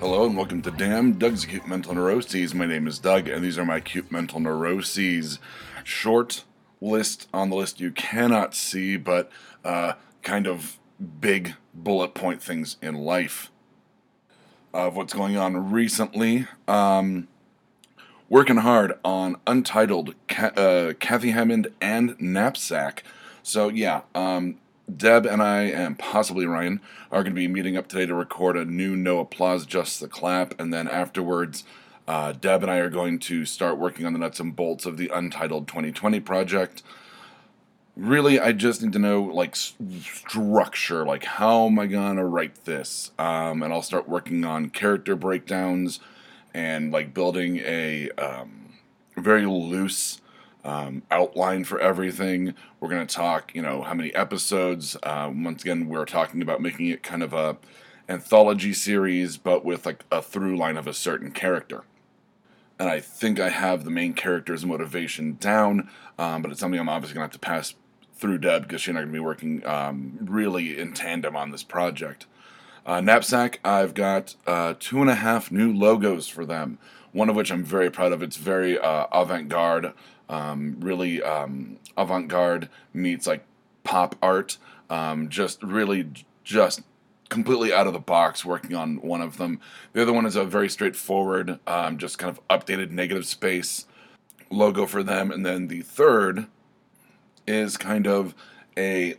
Hello and welcome to Damn Doug's Acute Mental Neuroses. My name is Doug, and these are my acute mental neuroses. Short list on the list you cannot see, but uh, kind of big bullet point things in life of what's going on recently. Um, working hard on Untitled, uh, Kathy Hammond, and Knapsack. So, yeah, um, Deb and I, and possibly Ryan, are going to be meeting up today to record a new No Applause, Just the Clap. And then afterwards, uh, Deb and I are going to start working on the nuts and bolts of the Untitled 2020 project. Really, I just need to know like s- structure, like how am I gonna write this, um, and I'll start working on character breakdowns and like building a um, very loose um, outline for everything. We're going to talk, you know, how many episodes. Uh, once again, we're talking about making it kind of a anthology series, but with like a through line of a certain character. And I think I have the main character's motivation down, um, but it's something I'm obviously going to have to pass through Deb because she's not going to be working um, really in tandem on this project. Uh, Knapsack, I've got uh, two and a half new logos for them. One of which I'm very proud of. It's very uh, avant-garde, um, really um, avant-garde meets like pop art. Um, just really, just completely out of the box working on one of them. The other one is a very straightforward, um, just kind of updated negative space logo for them, and then the third is kind of a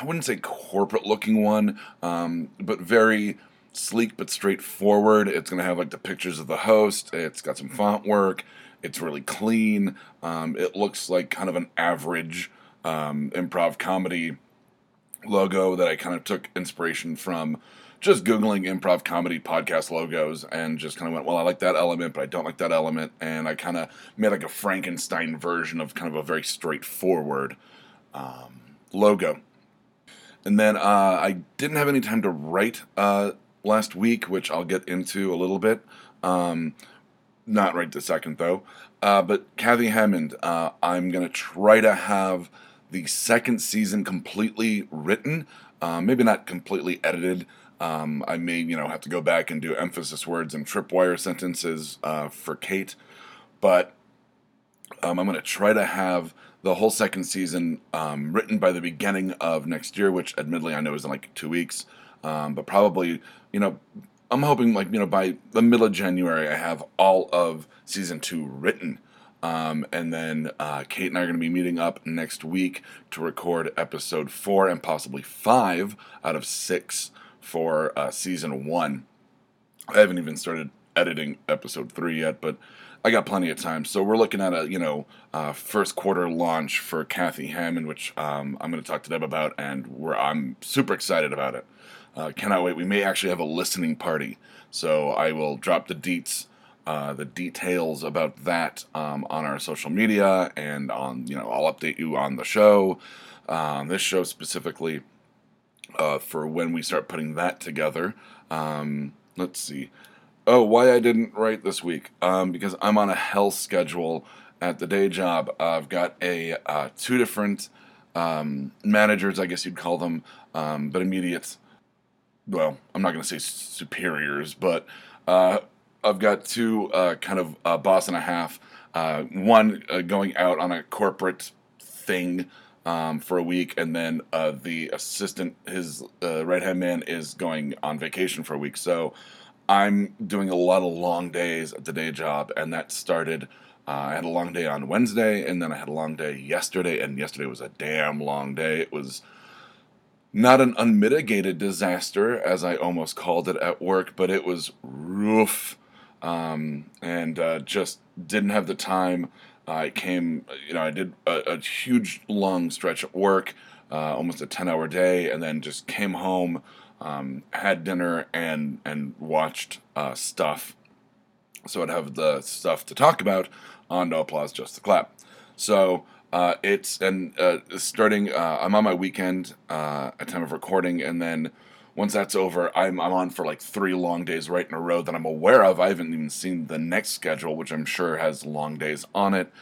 I wouldn't say corporate looking one, um, but very sleek but straightforward. It's going to have like the pictures of the host. It's got some font work. It's really clean. Um, it looks like kind of an average um, improv comedy logo that I kind of took inspiration from just Googling improv comedy podcast logos and just kind of went, well, I like that element, but I don't like that element. And I kind of made like a Frankenstein version of kind of a very straightforward um, logo. And then uh, I didn't have any time to write uh, last week, which I'll get into a little bit. Um, not right this second, though. Uh, but Kathy Hammond, uh, I'm to try to have the second season completely written. Uh, maybe not completely edited. Um, I may, you know, have to go back and do emphasis words and tripwire sentences uh, for Kate. But um, I'm to try to have the whole second season um, written by the beginning of next year, which admittedly I know is in like two weeks. Um, but probably, you know, I'm hoping like, you know, by the middle of January, I have all of season two written. Um, and then uh, Kate and I are going to be meeting up next week to record episode four and possibly five out of six for uh, season one. I haven't even started editing episode three yet, but I got plenty of time. So we're looking at a you know uh, first quarter launch for Kathy Hammond, which um, I'm going to talk to Deb about, and we're I'm super excited about it. Uh, cannot wait. We may actually have a listening party, so I will drop the deets. Uh, the details about that um, on our social media and on you know I'll update you on the show, um, this show specifically uh, for when we start putting that together. Um, let's see. Oh, why I didn't write this week? Um, because I'm on a hell schedule at the day job. I've got a uh, two different um, managers, I guess you'd call them, um, but immediate. Well, I'm not going to say superiors, but uh, I've got two uh, kind of uh, boss and a half. Uh, one uh, going out on a corporate thing um, for a week, and then uh, the assistant, his right hand man, is going on vacation for a week. So I'm doing a lot of long days at the day job, and that started. Uh, I had a long day on Wednesday, and then I had a long day yesterday, and yesterday was a damn long day. It was not an unmitigated disaster, as I almost called it at work, but it was rough, um, and uh, just didn't have the time. I came, you know, I did a, a huge long stretch at work, uh, almost a ten hour day, and then just came home, um, had dinner, and and watched uh, stuff. So I'd have the stuff to talk about on No Applause, Just the Clap. So uh, it's and uh, starting. Uh, I'm on my weekend uh, at time of recording, and then once that's over, I'm I'm on for like three long days right in a row that I'm aware of. I haven't even seen the next schedule, which I'm sure has long days on it.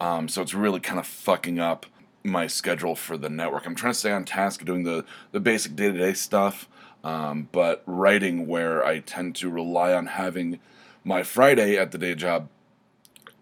Um, so it's really kind of fucking up my schedule for the network. I'm trying to stay on task doing the, the basic day to day stuff, um, but writing where I tend to rely on having my Friday at the day job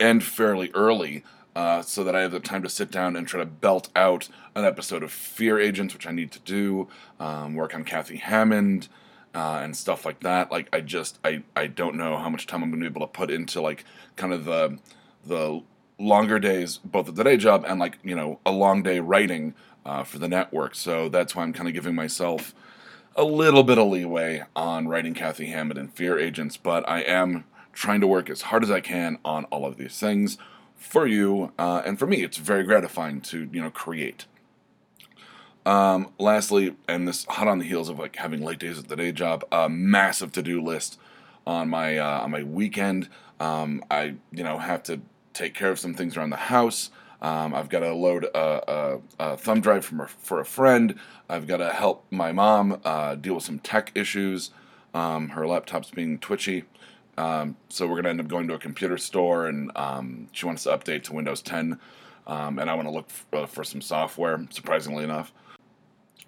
end fairly early. Uh, so that I have the time to sit down and try to belt out an episode of Fear Agents, which I need to do, um, work on Kathy Hammond, uh, and stuff like that. Like I just I I don't know how much time I'm going to be able to put into like kind of the the longer days, both at the day job and like you know a long day writing uh, for the network. So that's why I'm kind of giving myself a little bit of leeway on writing Kathy Hammond and Fear Agents, but I am trying to work as hard as I can on all of these things for you uh, and for me. It's very gratifying to you know create. Um, lastly, and this hot on the heels of like having late days at the day job, a massive to do list on my uh, on my weekend. Um, I you know have to take care of some things around the house. Um, I've got to load a, a, a, thumb drive from a, for a friend. I've got to help my mom uh, deal with some tech issues. Um, her laptop's being twitchy. Um, so we're going to end up going to a computer store, and um, she wants to update to Windows 10. Um, and I want to look for, uh, for some software, surprisingly enough.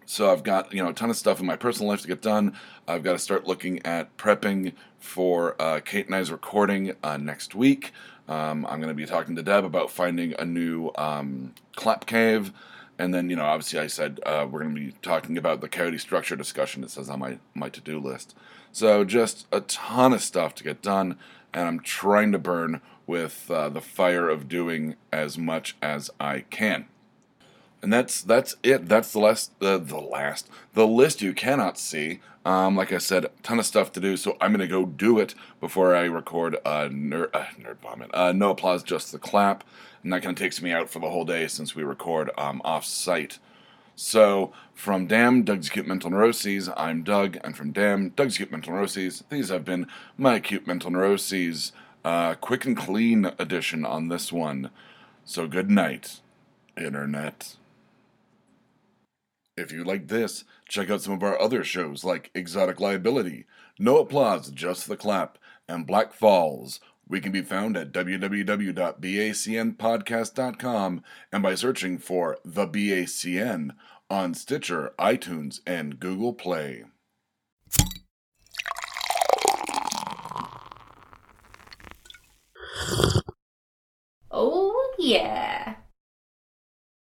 So I've got you know a ton of stuff in my personal life to get done. I've got to start looking at prepping for uh, Kate and I's recording uh, next week. Um, I'm going to be talking to Deb about finding a new um, clap cave, and then you know obviously I said uh, we're going to be talking about the coyote structure discussion. It says on my my to do list. So just a ton of stuff to get done, and I'm trying to burn with uh, the fire of doing as much as I can and that's that's it. That's the last uh, the last the list you cannot see. Um, like I said, ton of stuff to do, so I'm gonna go do it before I record a nerd, uh, nerd vomit. Uh, no applause, just the clap, and that kind of takes me out for the whole day since we record um, off site. So from Damn Doug's Acute Mental Neuroses, I'm Doug, and from Damn Doug's Acute Mental Neuroses, these have been my acute mental neuroses. Uh, quick and clean edition on this one. So good night, internet. If you like this, check out some of our other shows like Exotic Liability, No Applause, Just the Clap, and Black Falls. We can be found at www.bacnpodcast.com and by searching for The BACN on Stitcher, iTunes, and Google Play.